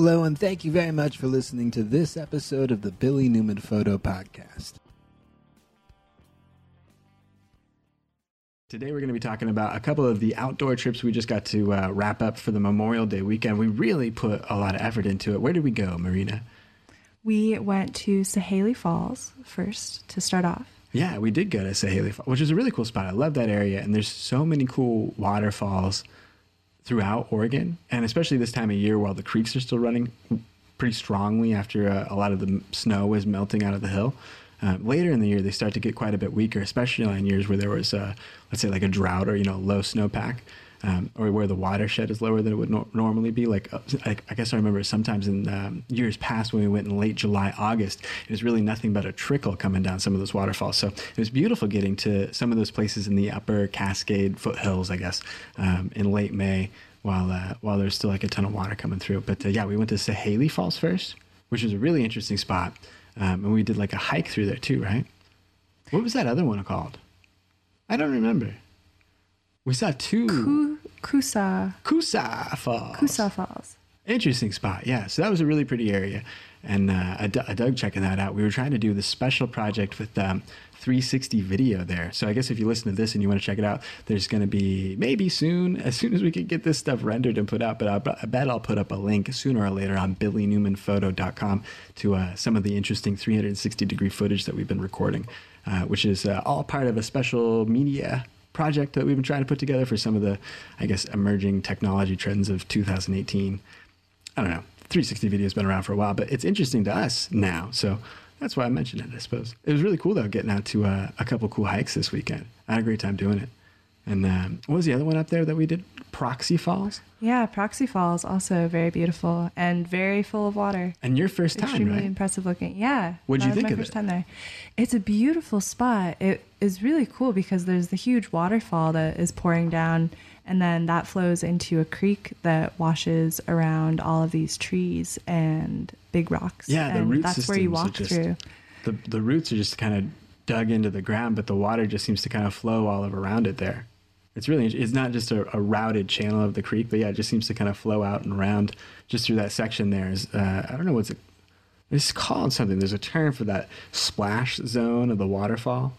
Hello, and thank you very much for listening to this episode of the Billy Newman Photo Podcast. Today, we're going to be talking about a couple of the outdoor trips we just got to uh, wrap up for the Memorial Day weekend. We really put a lot of effort into it. Where did we go, Marina? We went to Sahalie Falls first to start off. Yeah, we did go to Sahalie Falls, which is a really cool spot. I love that area, and there's so many cool waterfalls throughout Oregon, and especially this time of year while the creeks are still running pretty strongly after uh, a lot of the snow is melting out of the hill. Uh, later in the year, they start to get quite a bit weaker, especially on years where there was, uh, let's say, like a drought or you know low snowpack, um, or where the watershed is lower than it would no- normally be. Like uh, I, I, guess I remember sometimes in um, years past when we went in late July, August, it was really nothing but a trickle coming down some of those waterfalls. So it was beautiful getting to some of those places in the upper Cascade foothills, I guess, um, in late May while uh, while there's still like a ton of water coming through. But uh, yeah, we went to Sahalie Falls first, which was a really interesting spot. Um, and we did like a hike through there too, right? What was that other one called? I don't remember. We saw two. Koosah Koosah Falls. Koosah Falls. Interesting spot, yeah. So that was a really pretty area, and uh, I, d- I dug checking that out. We were trying to do this special project with um, 360 video there. So I guess if you listen to this and you want to check it out, there's going to be maybe soon, as soon as we can get this stuff rendered and put out. But I'll, I bet I'll put up a link sooner or later on billynewmanphoto.com to uh, some of the interesting 360 degree footage that we've been recording, uh, which is uh, all part of a special media project that we've been trying to put together for some of the, I guess, emerging technology trends of 2018. I don't know. 360 video has been around for a while, but it's interesting to us now. So that's why I mentioned it, I suppose. It was really cool, though, getting out to uh, a couple cool hikes this weekend. I had a great time doing it. And um, what was the other one up there that we did? Proxy Falls? Yeah, Proxy Falls, also very beautiful and very full of water. And your first time, Extremely right? impressive looking. Yeah. What'd you that was think my of first it? time there. It's a beautiful spot. It is really cool because there's the huge waterfall that is pouring down and then that flows into a creek that washes around all of these trees and big rocks. Yeah, the root that's where you walk just- through. The, the roots are just kind of dug into the ground, but the water just seems to kind of flow all of around it there. It's really, it's not just a, a routed channel of the creek, but yeah, it just seems to kind of flow out and around just through that section there. Is, uh, I don't know what's it, it's called something. There's a term for that splash zone of the waterfall,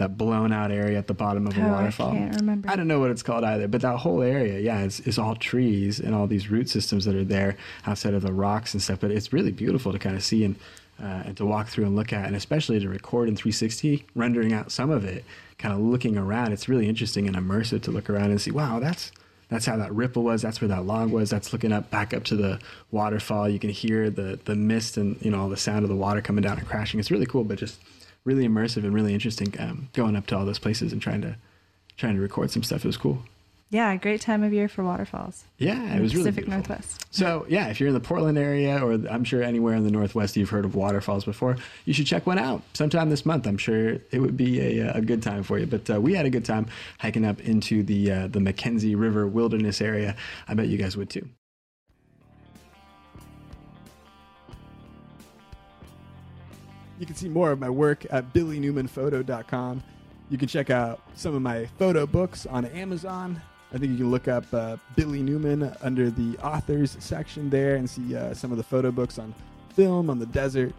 that blown out area at the bottom of a Oh, I can't remember. I don't know what it's called either, but that whole area, yeah, it's, it's all trees and all these root systems that are there outside of the rocks and stuff. But it's really beautiful to kind of see and uh, and to walk through and look at, and especially to record in 360, rendering out some of it, kind of looking around. It's really interesting and immersive to look around and see, wow, that's that's how that ripple was. That's where that log was. That's looking up back up to the waterfall. You can hear the the mist and you know all the sound of the water coming down and crashing. It's really cool, but just really immersive and really interesting. Um, going up to all those places and trying to trying to record some stuff. It was cool. Yeah, great time of year for waterfalls. Yeah, it was really Pacific. Northwest. So yeah, if you're in the Portland area, or I'm sure anywhere in the Northwest you've heard of waterfalls before, you should check one out sometime this month. I'm sure it would be a, a good time for you. But uh, we had a good time hiking up into the uh, the McKenzie River Wilderness area. I bet you guys would too. You can see more of my work at billynewmanphoto.com. You can check out some of my photo books on Amazon. I think you can look up uh, Billy Newman under the authors section there and see uh, some of the photo books on film, on the desert,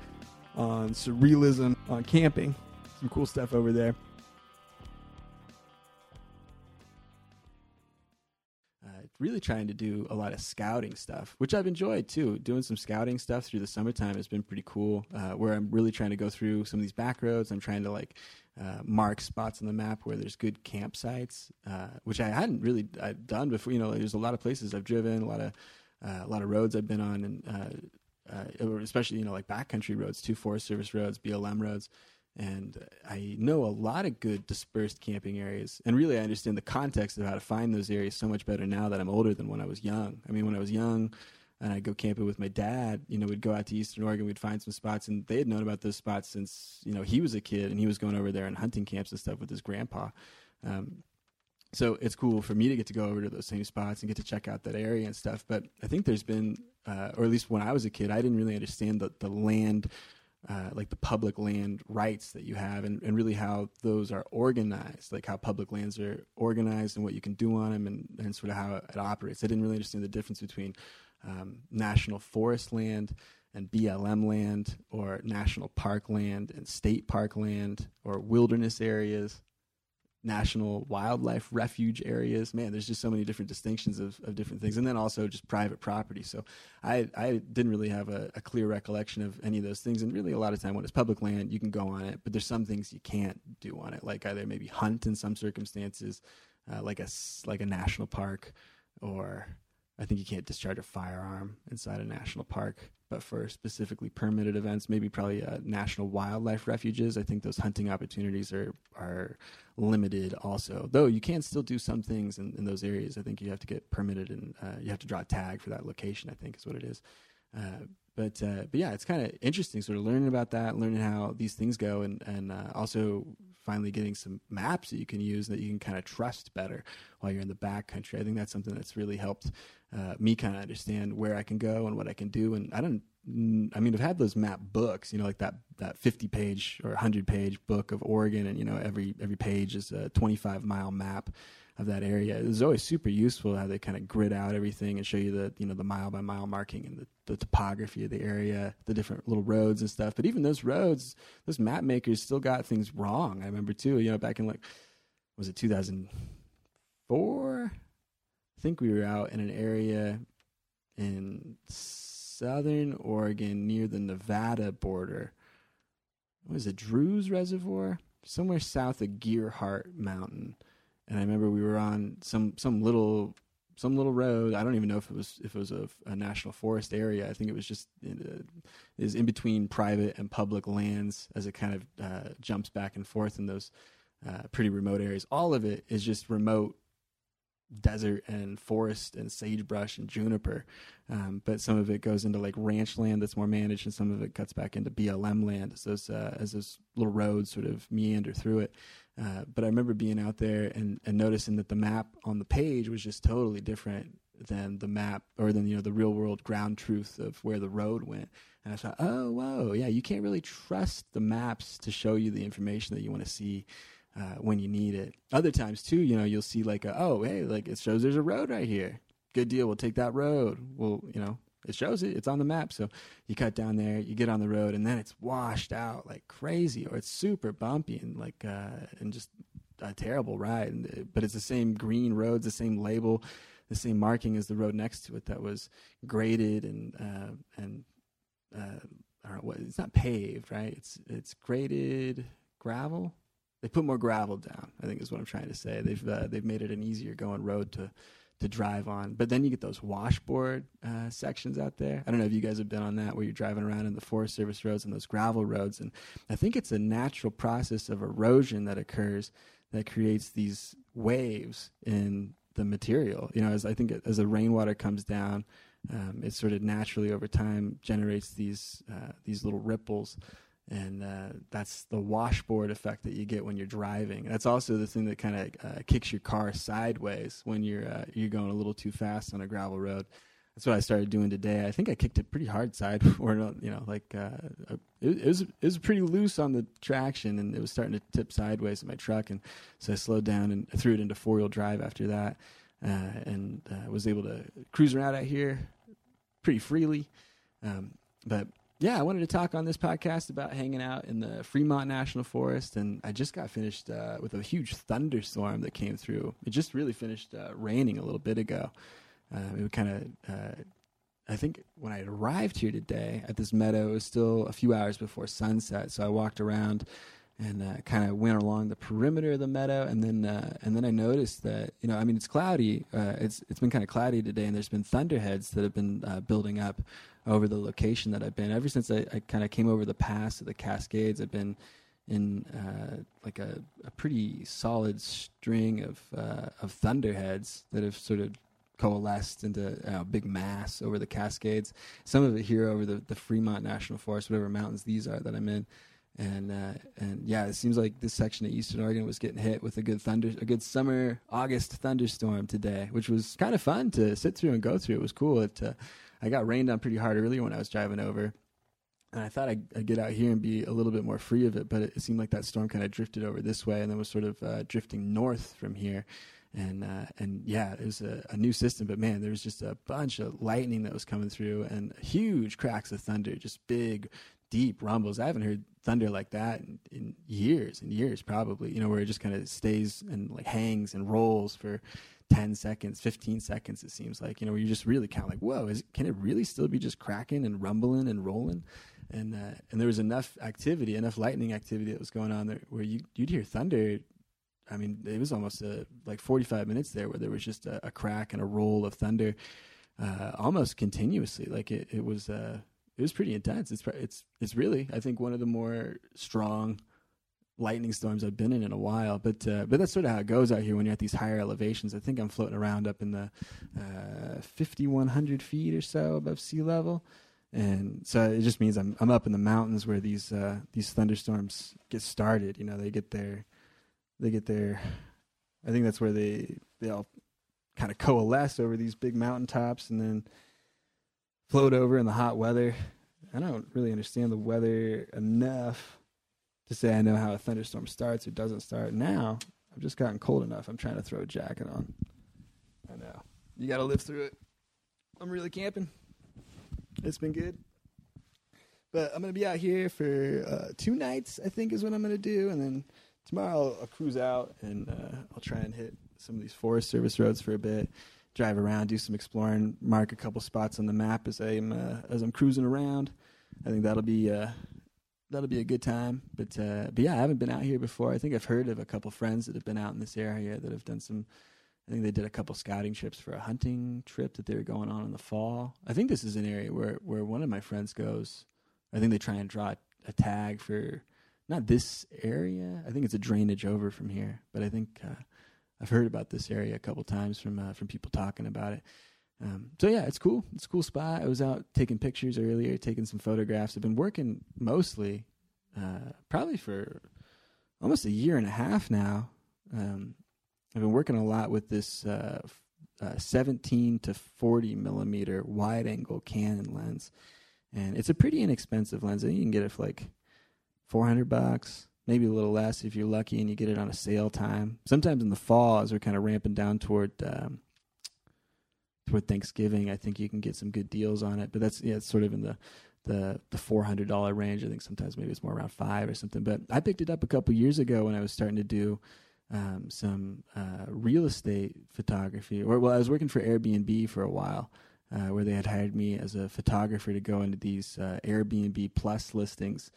on surrealism, on camping. Some cool stuff over there. Really trying to do a lot of scouting stuff, which I've enjoyed too. Doing some scouting stuff through the summertime has been pretty cool. Uh, where I'm really trying to go through some of these back roads. I'm trying to like uh, mark spots on the map where there's good campsites, uh, which I hadn't really uh, done before. You know, there's a lot of places I've driven, a lot of uh, a lot of roads I've been on, and uh, especially you know like backcountry roads, two Forest Service roads, BLM roads and I know a lot of good dispersed camping areas. And really, I understand the context of how to find those areas so much better now that I'm older than when I was young. I mean, when I was young and I'd go camping with my dad, you know, we'd go out to Eastern Oregon, we'd find some spots, and they had known about those spots since, you know, he was a kid and he was going over there and hunting camps and stuff with his grandpa. Um, so it's cool for me to get to go over to those same spots and get to check out that area and stuff. But I think there's been, uh, or at least when I was a kid, I didn't really understand the, the land uh, like the public land rights that you have and, and really how those are organized, like how public lands are organized and what you can do on them and, and sort of how it operates. I didn't really understand the difference between um, national forest land and BLM land, or national park land and state park land, or wilderness areas, national wildlife refuge areas. Man, there's just so many different distinctions of, of different things. And then also just private property. So I, I didn't really have a, a, clear recollection of any of those things. And really, a lot of time when it's public land, you can go on it, but there's some things you can't do on it, like either maybe hunt in some circumstances, uh, like a like a national park, or I think you can't discharge a firearm inside a national park but for specifically permitted events, maybe probably uh, national wildlife refuges. I think those hunting opportunities are are limited also. Though you can still do some things in, in those areas. I think you have to get permitted and uh, you have to draw a tag for that location. I think is what it is. Uh, but uh, but yeah, it's kind of interesting, sort of learning about that, learning how these things go, and and uh, also finally getting some maps that you can use that you can kind of trust better while you're in the back country. I think that's something that's really helped uh, me kind of understand where I can go and what I can do. And I don't, I mean, I've had those map books, you know, like that that 50 page or 100 page book of Oregon, and you know, every every page is a 25 mile map of that area. It was always super useful how they kind of grid out everything and show you the you know the mile by mile marking and the, the topography of the area, the different little roads and stuff. But even those roads, those map makers still got things wrong. I remember too, you know, back in like was it 2004? I think we were out in an area in southern Oregon near the Nevada border. What was it, Drews Reservoir? Somewhere south of Gearhart Mountain. And I remember we were on some some little some little road. I don't even know if it was if it was a, a national forest area. I think it was just in, uh, is in between private and public lands as it kind of uh, jumps back and forth in those uh, pretty remote areas. All of it is just remote desert and forest and sagebrush and juniper. Um, but some of it goes into like ranch land that's more managed, and some of it cuts back into BLM land as those uh, as those little roads sort of meander through it. Uh, but I remember being out there and, and noticing that the map on the page was just totally different than the map or than you know the real world ground truth of where the road went. And I thought, oh whoa, yeah, you can't really trust the maps to show you the information that you want to see uh, when you need it. Other times too, you know, you'll see like, a, oh, hey, like it shows there's a road right here. Good deal. We'll take that road. Well, you know, it shows it. It's on the map. So you cut down there, you get on the road, and then it's washed out like crazy, or it's super bumpy and like uh, and just a terrible ride. But it's the same green roads, the same label, the same marking as the road next to it that was graded and uh, and uh, I don't know what. It's not paved, right? It's it's graded gravel they put more gravel down. I think is what I'm trying to say. They've uh, they've made it an easier going road to to drive on. But then you get those washboard uh, sections out there. I don't know if you guys have been on that where you're driving around in the Forest Service roads and those gravel roads. And I think it's a natural process of erosion that occurs that creates these waves in the material. You know, as I think as the rainwater comes down, um, it sort of naturally over time generates these uh, these little ripples and uh, that's the washboard effect that you get when you're driving. That's also the thing that kind of uh, kicks your car sideways when you're uh, you're going a little too fast on a gravel road. That's what I started doing today. I think I kicked it pretty hard side, or you know, like uh, it, it, was it was pretty loose on the traction, and it was starting to tip sideways in my truck, and so I slowed down and threw it into four wheel drive after that, uh, and uh, was able to cruise around out here pretty freely. Um, but yeah, I wanted to talk on this podcast about hanging out in the Fremont National Forest, and I just got finished uh, with a huge thunderstorm that came through. It just really finished uh, raining a little bit ago. Uh, it kind of, I think, when I arrived here today at this meadow, it was still a few hours before sunset, so I walked around and uh, kind of went along the perimeter of the meadow, and then uh, and then I noticed that you know I mean it's cloudy. Uh, it's it's been kind of cloudy today, and there's been thunderheads that have been building up over the location that I've been ever since I, I kind of came over the pass of the Cascades. I've been in uh, like a, a pretty solid string of uh, of thunderheads that have sort of coalesced into a big mass over the Cascades. Some of it here over the, the Fremont National Forest, whatever mountains these are that I'm in and uh, and yeah, it seems like this section of Eastern Oregon was getting hit with a good thunder, a good summer August thunderstorm today, which was kind of fun to sit through and go through. It was cool. It uh, I got rained on pretty hard earlier when I was driving over, and I thought I'd, I'd, get out here and be a little bit more free of it, but it, seemed like that storm kind of drifted over this way and then was sort of uh, drifting north from here. and uh, and yeah, it was a, a, new system. But man, there was just a bunch of lightning that was coming through, and huge cracks of thunder, just big, deep rumbles. I haven't heard thunder like that in, in years and years, probably. You know, where it just kind of stays and like hangs and rolls for 10 seconds, 15 seconds, it seems like, you know, where you just really of like, whoa, is, can it really still be just cracking and rumbling and rolling? And, uh, and there was enough activity, enough lightning activity that was going on there where you, you'd hear thunder. I mean, it was almost a, like 45 minutes there where there was just a, a crack and a roll of thunder, uh, almost continuously. Like it, it was, uh, it was pretty intense. It's, it's, it's really, I think one of the more strong, lightning storms I've been in in a while. But uh, but that's sort of how it goes out here when you're at these higher elevations. I think I'm floating around up in the uh, 5,100 feet or so above sea level, and so it just means I'm I'm up in the mountains where these uh, these thunderstorms get started. You know, they get there, they get there. I think that's where they they all kind of coalesce over these big mountaintops and then float over in the hot weather. I don't really understand the weather enough to say I know how a thunderstorm starts or doesn't start. Now I've just gotten cold enough. I'm trying to throw a jacket on. I know. You got to live through it. I'm really camping. It's been good. But I'm going to be out here for uh, two nights, I think, is what I'm going to do. And then tomorrow I'll, I'll cruise out and uh, I'll try and hit some of these Forest Service roads for a bit, drive around, do some exploring, mark a couple spots on the map as I'm, uh, as I'm cruising around. I think that'll be uh, that'll be a good time. But uh, but yeah, I haven't been out here before. I think I've heard of a couple friends that have been out in this area that have done some. I think they did a couple scouting trips for a hunting trip that they were going on in the fall. I think this is an area where where one of my friends goes. I think they try and draw a tag for not this area. I think it's a drainage over from here, but I think uh, I've heard about this area a couple times from uh, from people talking about it. Um, so yeah, it's cool. It's a cool spot. I was out taking pictures earlier, taking some photographs. I've been working mostly, uh, probably for almost a year and a half now. Um, I've been working a lot with this uh, uh, 17 to 40 millimeter wide angle Canon lens, and it's a pretty inexpensive lens. You can get it for like 400 bucks, maybe a little less if you're lucky, and you get it on a sale time. Sometimes in the fall, as we're kind of ramping down toward um, toward Thanksgiving, I think you can get some good deals on it. But that's yeah, it's sort of in the the the four hundred dollar range. I think sometimes maybe it's more around five or something. But I picked it up a couple years ago when I was starting to do um, some uh, real estate photography. Or well, I was working for Airbnb for a while. Uh, where they had hired me as a photographer to go into these uh, Airbnb Plus listings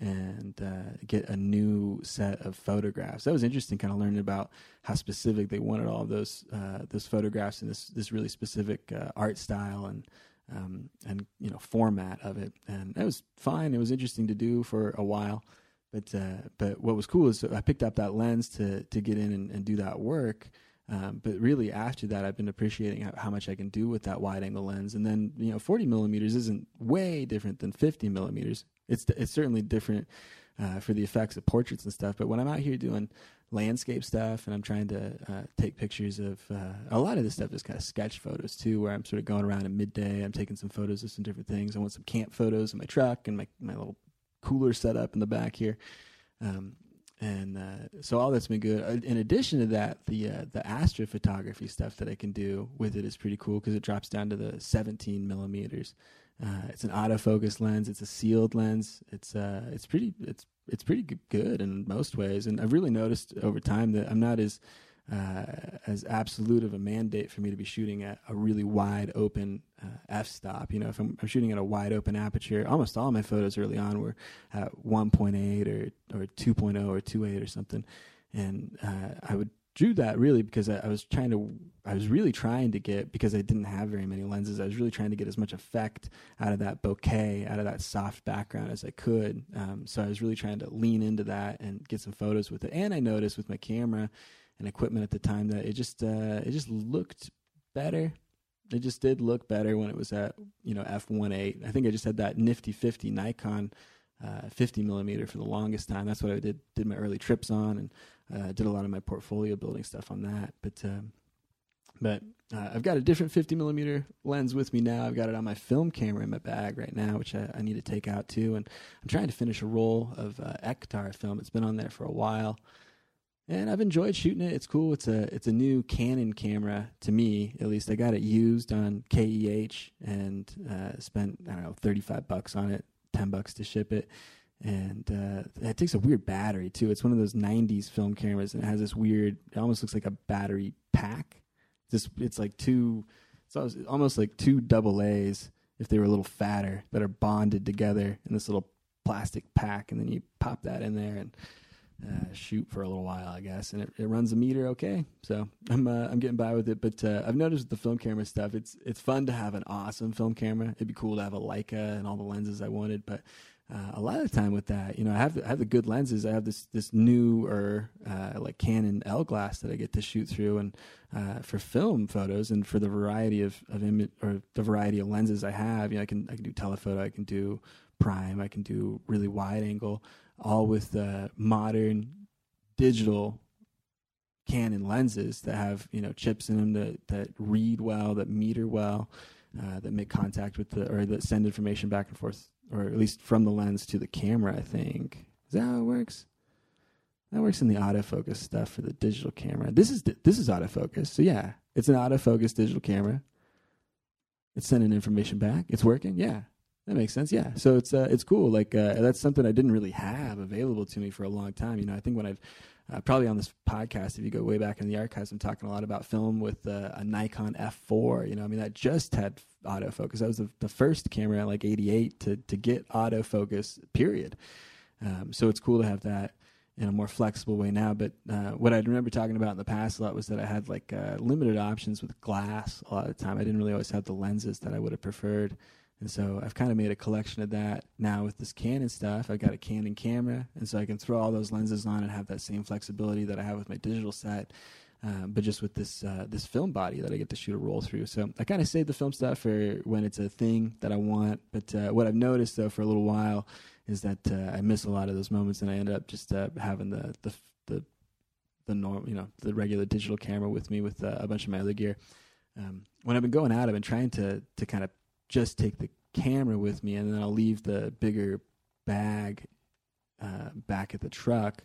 and uh, get a new set of photographs. That was interesting, kind of learning about how specific they wanted all those uh, those photographs and this this really specific uh, art style and um, and you know format of it. And that was fine. It was interesting to do for a while. But uh, but what was cool is I picked up that lens to to get in and, and do that work. Um, but really, after that, I've been appreciating how, how, much I can do with that wide angle lens. And then, you know, 40 millimeters isn't way different than 50 millimeters. It's it's certainly different uh, for the effects of portraits and stuff. But when I'm out here doing landscape stuff and I'm trying to uh, take pictures of uh, a lot of this stuff is kind of sketch photos too, where I'm sort of going around at midday. I'm taking some photos of some different things. I want some camp photos in my truck and my my little cooler set up in the back here. Um, and uh, so all that's been good. In addition to that, the uh, the astrophotography stuff that I can do with it is pretty cool because it drops down to the 17 millimeters, uh, it's an autofocus lens. It's a sealed lens. It's uh, it's pretty it's it's pretty good in most ways. And I've really noticed over time that I'm not as uh, as absolute of a mandate for me to be shooting at a really wide open uh, f-stop. You know, if I'm, I'm, shooting at a wide open aperture, almost all my photos early on were at 1.8 or or 2.0 or 2.8 or something, and uh, I would drew that really because I, I, was trying to I was really trying to get because I didn't have very many lenses. I was really trying to get as much effect out of that bokeh, out of that soft background as I could. Um, so I was really trying to lean into that and get some photos with it. And I noticed with my camera and equipment at the time that it just uh, it just looked better. It just did look better when it was at you know f 1.8. I think I just had that nifty 50 Nikon uh, 50 millimeter for the longest time. That's what I did did my early trips on, and uh, did a lot of my portfolio building stuff on that. But um, but uh, I've got a different 50 millimeter lens with me now. I've got it on my film camera in my bag right now, which I, I need to take out too. And I'm trying to finish a roll of uh, Ektar film. It's been on there for a while, and I've enjoyed shooting it. It's cool. It's a it's a new Canon camera to me, at least. I got it used on KEH and uh, spent I don't know thirty five bucks on it, ten bucks to ship it, and uh, it takes a weird battery too. It's one of those '90s film cameras, and it has this weird. It almost looks like a battery pack. This it's like two. It's almost like two double A's if they were a little fatter that are bonded together in this little plastic pack, and then you pop that in there and uh, shoot for a little while, I guess, and it, it runs the meter okay. So I'm uh, I'm getting by with it. But uh, I've noticed with the film camera stuff, it's it's fun to have an awesome film camera. It'd be cool to have a Leica and all the lenses I wanted, but uh, a lot of the time with that, you know, I have the, I have the good lenses. I have this this newer uh, like Canon L glass that I get to shoot through, and uh, for film photos and for the variety of of image or the variety of lenses I have, you know, I can I can do telephoto, I can do prime, I can do really wide angle all with uh, modern digital Canon lenses that have you know chips in them that that read well, that meter well, uh, that make contact with the or that send information back and forth, or at least from the lens to the camera. I think is that how it works. That works in the autofocus stuff for the digital camera. This is this is autofocus, so yeah, it's an autofocus digital camera. It's sending information back. It's working. Yeah, that makes sense. Yeah. So it's uh, it's cool. Like uh, that's something I didn't really have available to me for a long time. You know, I think when I've uh, probably on this podcast, if you go way back in the archives, I'm talking a lot about film with uh, a Nikon F4. You know, I mean that just had autofocus. That was the, the first camera, like '88, to to get autofocus. Period. Um, so it's cool to have that in a more flexible way now. But uh, what I remember talking about in the past a lot was that I had like uh, limited options with glass a lot of the time. I didn't really always have the lenses that I would have preferred. And so I've kind of made a collection of that now with this Canon stuff. I've got a Canon camera, and so I can throw all those lenses on and have that same flexibility that I have with my digital set, uh, but just with this uh, this film body that I get to shoot a roll through. So I kind of save the film stuff for when it's a thing that I want. But uh, what I've noticed though for a little while is that uh, I miss a lot of those moments, and I end up just uh, having the the the the norm, you know, the regular digital camera with me with uh, a bunch of my other gear. Um, when I've been going out, I've been trying to to kind of just take the camera with me, and then I'll leave the bigger bag uh, back at the truck.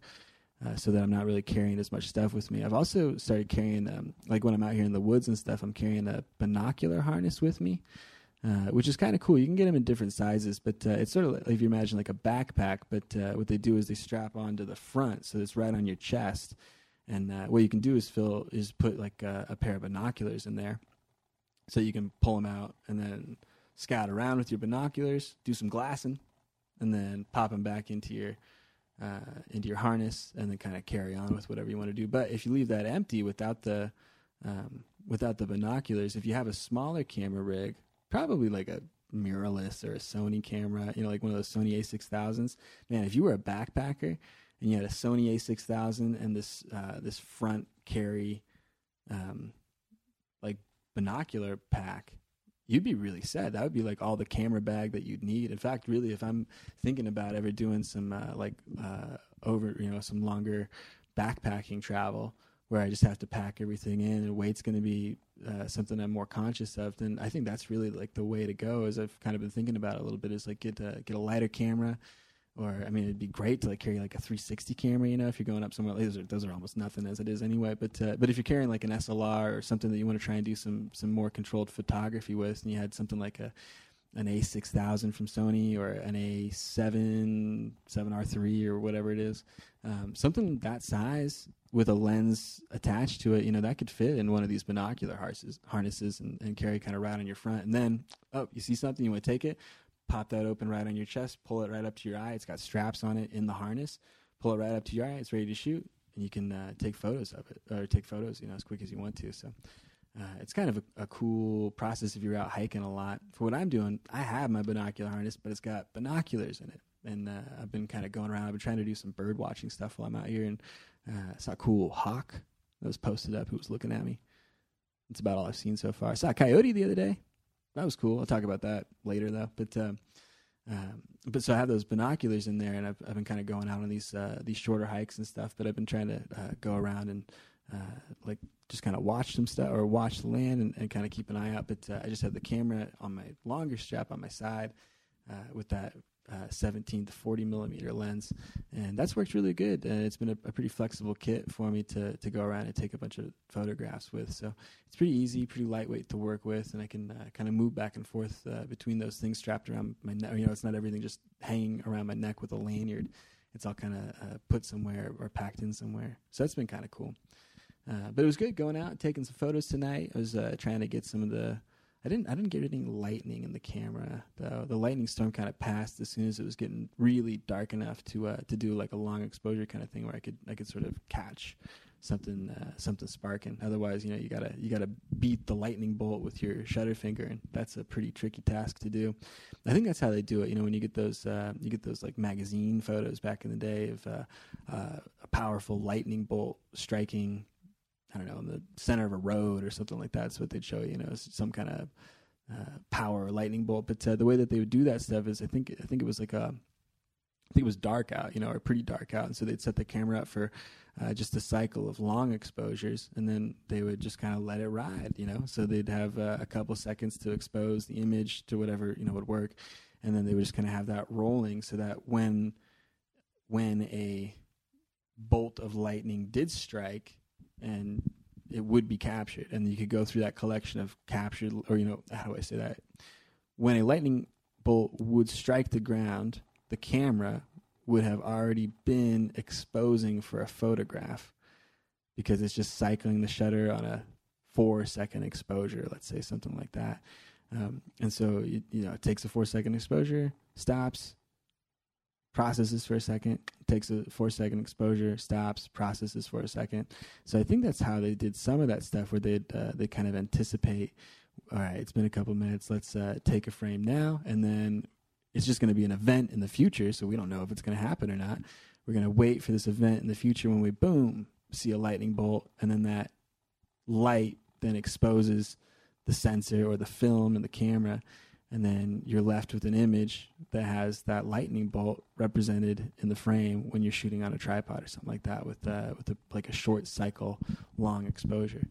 Uh, so that I'm not really carrying as much stuff with me. I've also started carrying, um, like when I'm out here in the woods and stuff, I'm carrying a binocular harness with me, uh, which is kind of cool. You can get them in different sizes, but uh, it's sort of like if you imagine like a backpack. But uh, what they do is they strap onto the front, so it's right on your chest. And uh, what you can do is fill is put like a, a pair of binoculars in there, so you can pull them out and then scout around with your binoculars, do some glassing, and then pop them back into your uh, into your harness, and then kind of carry on with whatever you want to do. But if you leave that empty without the um, without the binoculars, if you have a smaller camera rig, probably like a mirrorless or a Sony camera, you know, like one of those Sony A6000s. Man, if you were a backpacker and you had a Sony A6000 and this uh, this front carry um, like binocular pack, you'd be really sad. That would be like all the camera bag that you'd need. In fact, really, if I'm thinking about ever doing some uh, like uh, over, you know, some longer backpacking travel where I just have to pack everything in and weight's going to be uh, something I'm more conscious of, then I think that's really like the way to go. As I've kind of been thinking about it a little bit, is like get a, get a lighter camera or I mean, it'd be great to like carry like a 360 camera, you know, if you're going up somewhere. Those are those are almost nothing as it is anyway. But uh, but if you're carrying like an SLR or something that you want to try and do some some more controlled photography with, and you had something like a an A6000 from Sony or an A7 7R3 or whatever it is, um, something that size with a lens attached to it, you know, that could fit in one of these binocular harnesses, harnesses and, and carry kind of right on your front. And then, oh, you see something, you want to take it, pop that open right on your chest, pull it right up to your eye. It's got straps on it in the harness. Pull it right up to your eye. It's ready to shoot, and you can uh, take photos of it or take photos, you know, as quick as you want to. So. Uh, it's kind of a, a, cool process if you're out hiking a lot. For what I'm doing, I have my binocular harness, but it's got binoculars in it. And uh, I've been kind of going around. I've been trying to do some bird watching stuff while I'm out here, and uh, saw a cool hawk that was posted up who was looking at me. It's about all I've seen so far. I saw a coyote the other day that was cool. I'll talk about that later though. But um, um, but so I have those binoculars in there, and I've I've been kind of going out on these uh, these shorter hikes and stuff. But I've been trying to uh, go around and uh, like just kind of watch some stuff or watch the land and, and kind of keep an eye out. But uh, I just have the camera on my longer strap on my side uh, with that uh, 17 to 40 millimeter lens, and that's worked really good. And it's been a, a, pretty flexible kit for me to to go around and take a bunch of photographs with. So it's pretty easy, pretty lightweight to work with, and I can uh, kind of move back and forth uh, between those things strapped around my neck. You know, it's not everything just hanging around my neck with a lanyard. It's all kind of uh, put somewhere or packed in somewhere. So that's been kind of cool. Uh, but it was good going out, and taking some photos tonight. I was uh, trying to get some of the I didn't I didn't get any lightning in the camera though. The lightning storm kind of passed as soon as it was getting really dark enough to uh, to do like a long exposure kind of thing where I could I could sort of catch something uh, something sparking. Otherwise, you know, you gotta you gotta beat the lightning bolt with your shutter finger, and that's a pretty tricky task to do. I think that's how they do it. You know, when you get those uh, you get those like magazine photos back in the day of uh, uh a powerful lightning bolt striking I don't know, in the center of a road or something like that. So what they'd show you, you know, some kind of uh, power lightning bolt. But uh, the way that they would do that stuff is, I think, I think it was like a, I think it was dark out, you know, or pretty dark out, and so they'd set the camera up for uh, just a cycle of long exposures, and then they would just kind of let it ride, you know. So they'd have uh, a couple seconds to expose the image to whatever you know would work, and then they would just kind of have that rolling, so that when when a bolt of lightning did strike, and it would be captured. And you could go through that collection of captured or you know how do i say that? When a lightning bolt would strike the ground the camera would have already been exposing for a photograph because it's just cycling the shutter on a four second exposure let's say something like that. Um, and so you, you know it takes a four second exposure stops processes for a second, takes a four second exposure, stops, processes for a second. So I think that's how they did some of that stuff where they uh, they kind of anticipate. All right, it's been a couple minutes. Let's uh, take a frame now, and then it's just going to be an event in the future. So we don't know if it's going to happen or not. We're going to wait for this event in the future when we boom see a lightning bolt, and then that light then exposes the sensor or the film in the camera and then you're left with an image that has that lightning bolt represented in the frame when you're shooting on a tripod or something like that with uh, with a, like a short cycle, long exposure.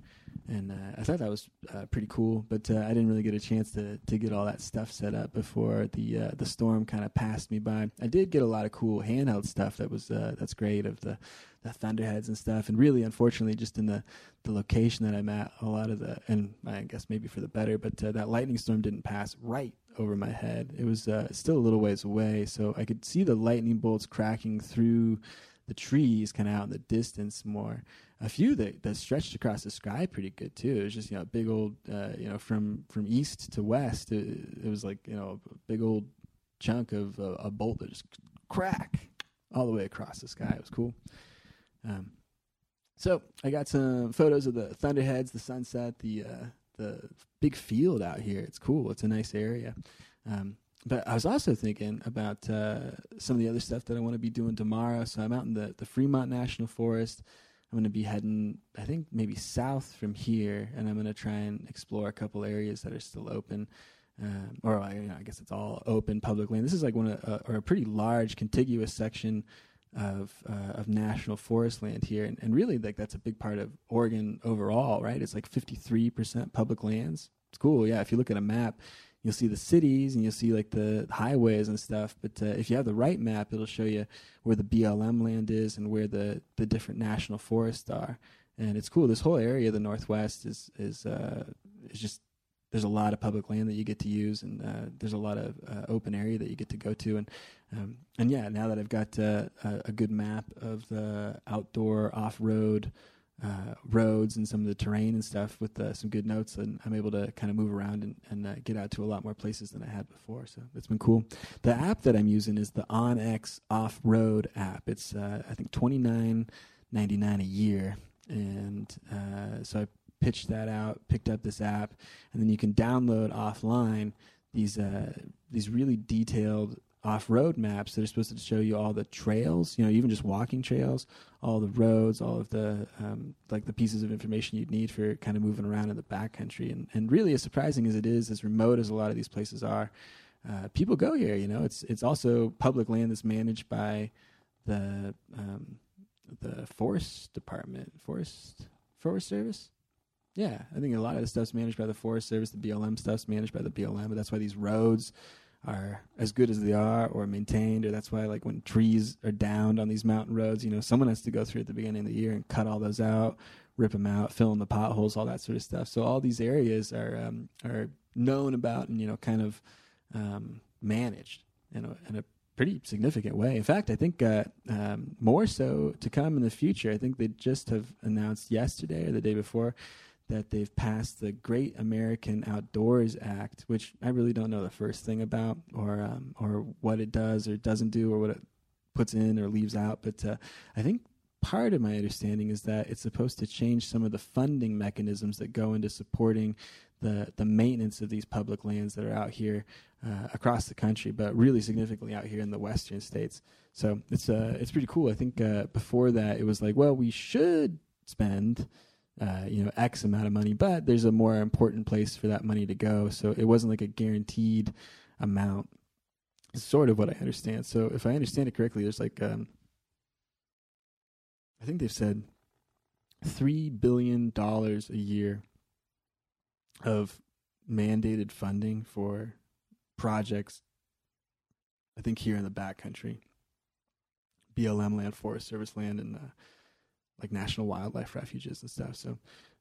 And uh, I thought that was uh, pretty cool, but uh, I didn't really get a chance to to get all that stuff set up before the uh, the storm kind of passed me by. I did get a lot of cool handheld stuff that was uh, that's great of the the thunderheads and stuff. And really, unfortunately, just in the the location that I'm at, a lot of the and I guess maybe for the better, but uh, that lightning storm didn't pass right over my head. It was uh, still a little ways away, so I could see the lightning bolts cracking through the trees, kind of out in the distance more. A few that, that stretched across the sky pretty good too. It was just you know big old uh, you know from from east to west. It, it was like you know a big old chunk of uh, a bolt that just crack all the way across the sky. It was cool. Um, so I got some photos of the thunderheads, the sunset, the uh, the big field out here. It's cool. It's a nice area. Um, but I was also thinking about uh, some of the other stuff that I want to be doing tomorrow. So I'm out in the, the Fremont National Forest. I'm going to be heading, I think, maybe south from here, and I'm going to try and explore a couple areas that are still open. Um, or I, you know, I guess it's all open public land. This is like one of, uh, or a pretty large contiguous section of uh, of national forest land here, and, and really like that's a big part of Oregon overall, right? It's like 53% public lands. It's cool, yeah. If you look at a map, you'll see the cities and you'll see like the highways and stuff. But uh, if you have the right map, it'll show you where the BLM land is and where the the different national forests are. And it's cool. This whole area, the Northwest, is is uh, is just there's a lot of public land that you get to use, and uh, there's a lot of uh, open area that you get to go to, and um, and yeah, now that I've got uh, a, a, good map of the outdoor off-road uh, roads and some of the terrain and stuff with uh, some good notes, and I'm able to kind of move around and, and uh, get out to a lot more places than I had before. So it's been cool. The app that I'm using is the OnX Off Road app. It's I think twenty nine ninety nine a year, and so I pitched that out, picked up this app, and then you can download offline these uh, these really detailed off-road maps that are supposed to show you all the trails, you know, even just walking trails, all the roads, all of the um, like the pieces of information you'd need for kind of moving around in the backcountry. And and really, as surprising as it is, as remote as a lot of these places are, uh, people go here. You know, it's it's also public land that's managed by the um, the forest department, forest forest service. Yeah, I think a lot of the stuff's managed by the Forest Service. The BLM stuff's managed by the BLM, but that's why these roads are as good as they are or maintained or that's why like when trees are downed on these mountain roads you know someone has to go through at the beginning of the year and cut all those out rip them out fill in the potholes all that sort of stuff so all these areas are um, are known about and you know kind of um, managed in a, in a pretty significant way. In fact, I think uh, um, more so to come in the future. I think they just have announced yesterday or the day before that they've passed the Great American Outdoors Act, which I really don't know the first thing about, or um, or what it does or doesn't do, or what it puts in or leaves out. But uh, I think part of my understanding is that it's supposed to change some of the funding mechanisms that go into supporting the the maintenance of these public lands that are out here uh, across the country, but really significantly out here in the western states. So it's uh, it's pretty cool. I think uh, before that it was like, well, we should spend uh, you know X amount of money, but there's a more important place for that money to go. So it wasn't like a guaranteed amount. It's sort of what I understand. So if I understand it correctly, there's like um, I think they've said three billion dollars a year of mandated funding for projects. I think here in the backcountry, BLM land, Forest Service land, and uh, like national wildlife refuges and stuff. So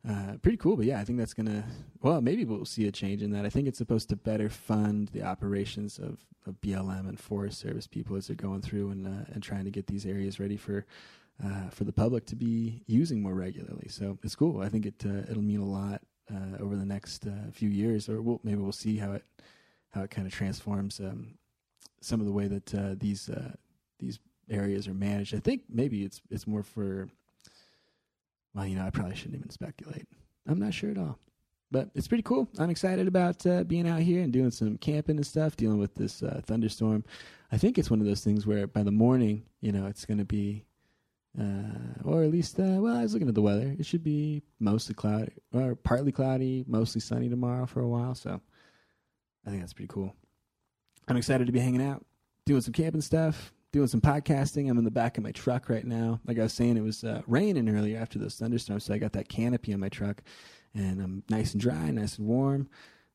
uh, pretty cool. But yeah, I think that's gonna. Well, maybe we'll see a change in that. I think it's supposed to better fund the operations of, of BLM and Forest Service people as they're going through and uh, and trying to get these areas ready for. Uh, for the public to be using more regularly, so it's cool. I think it uh, it'll mean a lot uh, over the next uh, few years, or we'll, maybe we'll see how it how it kind of transforms um, some of the way that these these areas are managed. I think maybe it's it's more for well, you know, I probably shouldn't even speculate. I'm not sure at all, but it's pretty cool. I'm excited about uh, being out here and doing some camping and stuff, dealing with this uh, thunderstorm. I think it's one of those things where by the morning, you know, it's going to be uh, or at least, uh, well, I was looking at the weather. It should be mostly cloudy, or partly cloudy, mostly sunny tomorrow for a while. So I think that's pretty cool. I'm excited to be hanging out, doing some camping stuff, doing some podcasting. I'm in the back of my truck right now. Like I was saying, it was uh, raining earlier after those thunderstorms, so I got that canopy on my truck, and I'm nice and dry, nice and warm.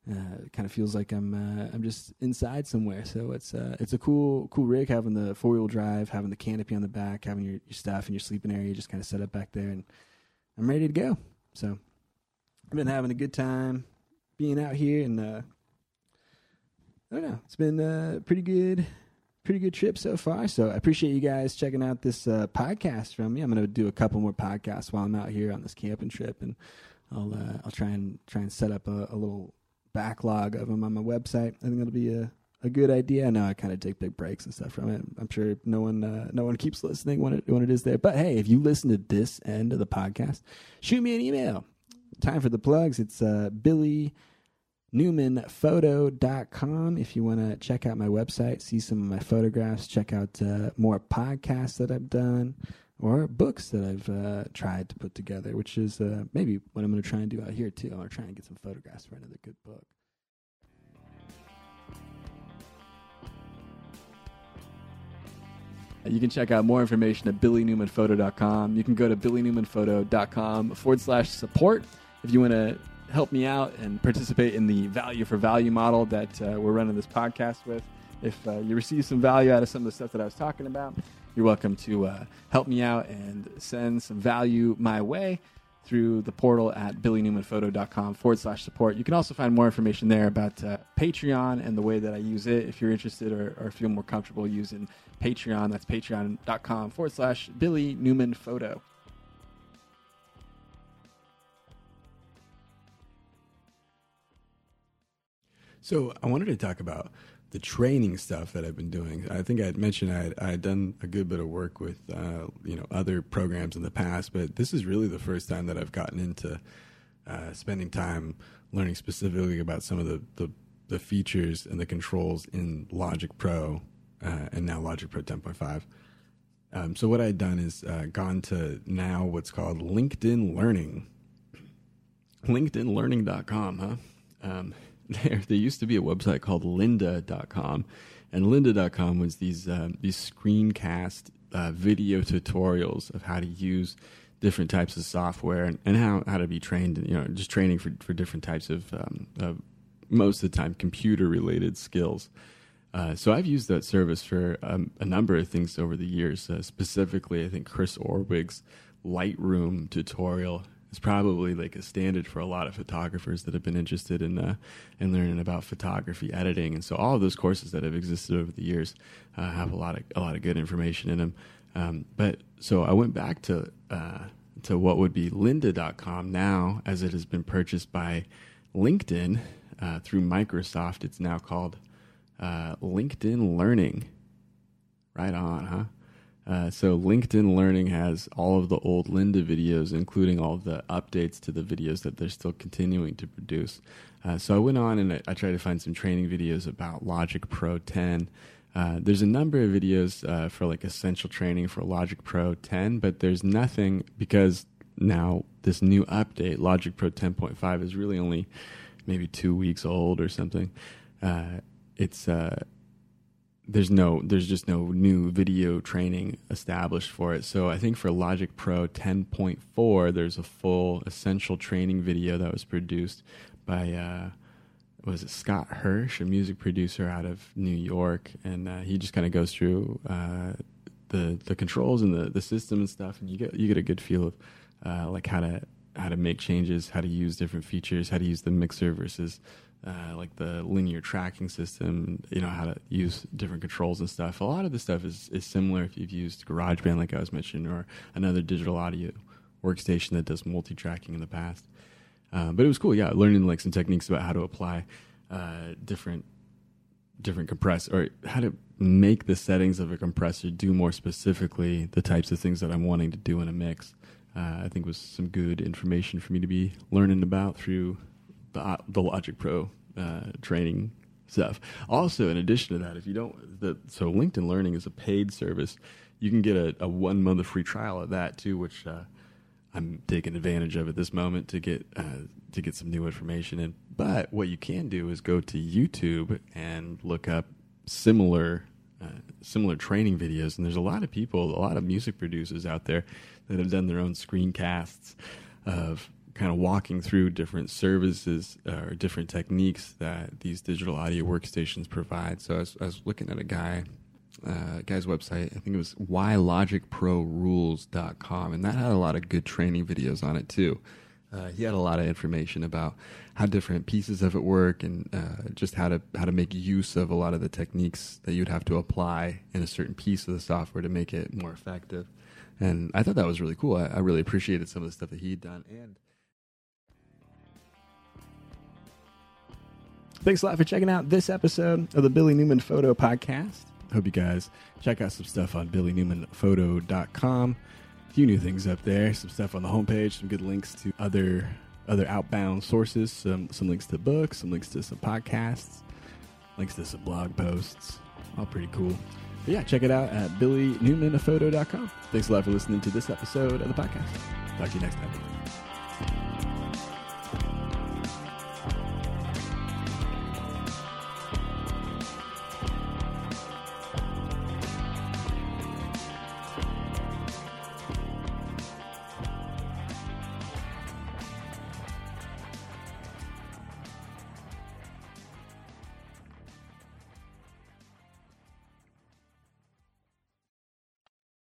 Uh, it kind of feels like I'm uh, I'm just inside somewhere. So it's uh, it's a cool cool rig having the four wheel drive, having the canopy on the back, having your, your stuff and your sleeping area just kind of set up back there, and I'm ready to go. So I've been having a good time being out here, and uh, I don't know, it's been uh, pretty good pretty good trip so far. So I appreciate you guys checking out this uh, podcast from me. I'm going to do a couple more podcasts while I'm out here on this camping trip, and I'll uh, I'll try and try and set up a, a little backlog of them on my website. I think that'll be a, a good idea. I know I kind of take big breaks and stuff from it. I'm sure no one uh, no one keeps listening when it when it is there. But hey, if you listen to this end of the podcast, shoot me an email. Time for the plugs. It's uh, Billy newmanphoto.com if you want to check out my website see some of my photographs check out uh, more podcasts that i've done or books that I've uh, tried to put together, which is uh, maybe what I'm going to try and do out here too. I'm going to try and get some photographs for another good book. You can check out more information at billynewmanphoto.com. You can go to billynewmanphoto.com forward slash support if you want to help me out and participate in the value for value model that uh, we're running this podcast with. If uh, you receive some value out of some of the stuff that I was talking about, you're welcome to uh, help me out and send some value my way through the portal at billynewmanphoto.com forward slash support. You can also find more information there about uh, Patreon and the way that I use it if you're interested or, or feel more comfortable using Patreon. That's patreon.com forward slash Billy Newman Photo. So I wanted to talk about the training stuff that I've been doing. I think I had mentioned I had, I had done a good bit of work with uh, you know other programs in the past, but this is really the first time that I've gotten into uh, spending time learning specifically about some of the, the, the features and the controls in Logic Pro uh, and now Logic Pro 10.5. Um, so what I'd done is uh, gone to now what's called LinkedIn Learning. LinkedInLearning.com, huh? Um, there there used to be a website called lynda.com and lynda.com was these uh, these screencast uh, video tutorials of how to use different types of software and, and how, how to be trained you know just training for, for different types of, um, most of the time computer related skills Uh, so I've used that service for um, a number of things over the years. Uh, specifically, I think Chris Orwig's Lightroom tutorial is probably like a standard for a lot of photographers that have been interested in uh, in learning about photography editing. And so all of those courses that have existed over the years uh, have a lot of a lot of good information in them. Um, but so I went back to uh, to what would be lynda.com now as it has been purchased by LinkedIn uh, through Microsoft. It's now called uh, LinkedIn Learning. Right on, huh? Uh, so LinkedIn Learning has all of the old Lynda videos, including all of the updates to the videos that they're still continuing to produce. Uh, so I went on and I, I, tried to find some training videos about Logic Pro 10. Uh, there's a number of videos uh, for like essential training for Logic Pro 10, but there's nothing because now this new update, Logic Pro 10.5, is really only maybe two weeks old or something. Uh, it's uh, there's no there's just no new video training established for it. So I think for Logic Pro 10.4, there's a full essential training video that was produced by uh, was it Scott Hirsch, a music producer out of New York, and uh, he just kind of goes through uh, the the controls and the the system and stuff, and you get you get a good feel of uh, like how to how to make changes, how to use different features, how to use the mixer versus uh, like the linear tracking system, you know, how to use different controls and stuff. A lot of the stuff is, is similar if you've used GarageBand, like I was mentioning, or another digital audio workstation that does multi tracking in the past. Uh, but it was cool, yeah, learning like some techniques about how to apply uh, different different compressor or how to make the settings of a compressor do more specifically the types of things that I'm wanting to do in a mix. Uh, I think was some good information for me to be learning about through the uh, the Logic Pro uh, training stuff. Also, in addition to that, if you don't, the, so LinkedIn Learning is a paid service. You can get a, a one month free trial of that too, which uh, I'm taking advantage of at this moment to get uh, to get some new information in. But what you can do is go to YouTube and look up similar uh, similar training videos, and there's a lot of people, a lot of music producers out there that have done their own screencasts of kind of walking through different services uh, or different techniques that these digital audio workstations provide. So I was, I was looking at a guy, uh, guy's website. I think it was whylogicprorules.com, and that had a lot of good training videos on it too. Uh, he had a lot of information about how different pieces of it work and uh, just how to how to make use of a lot of the techniques that you'd have to apply in a certain piece of the software to make it more effective. And I thought that was really cool. I, I really appreciated some of the stuff that he'd done and Thanks a lot for checking out this episode of the Billy Newman Photo Podcast. Hope you guys check out some stuff on billynewmanphoto.com. A few new things up there, some stuff on the homepage, some good links to other other outbound sources, some some links to books, some links to some podcasts, links to some blog posts. All pretty cool. But yeah, check it out at billynewmanphoto.com. Thanks a lot for listening to this episode of the podcast. Talk to you next time.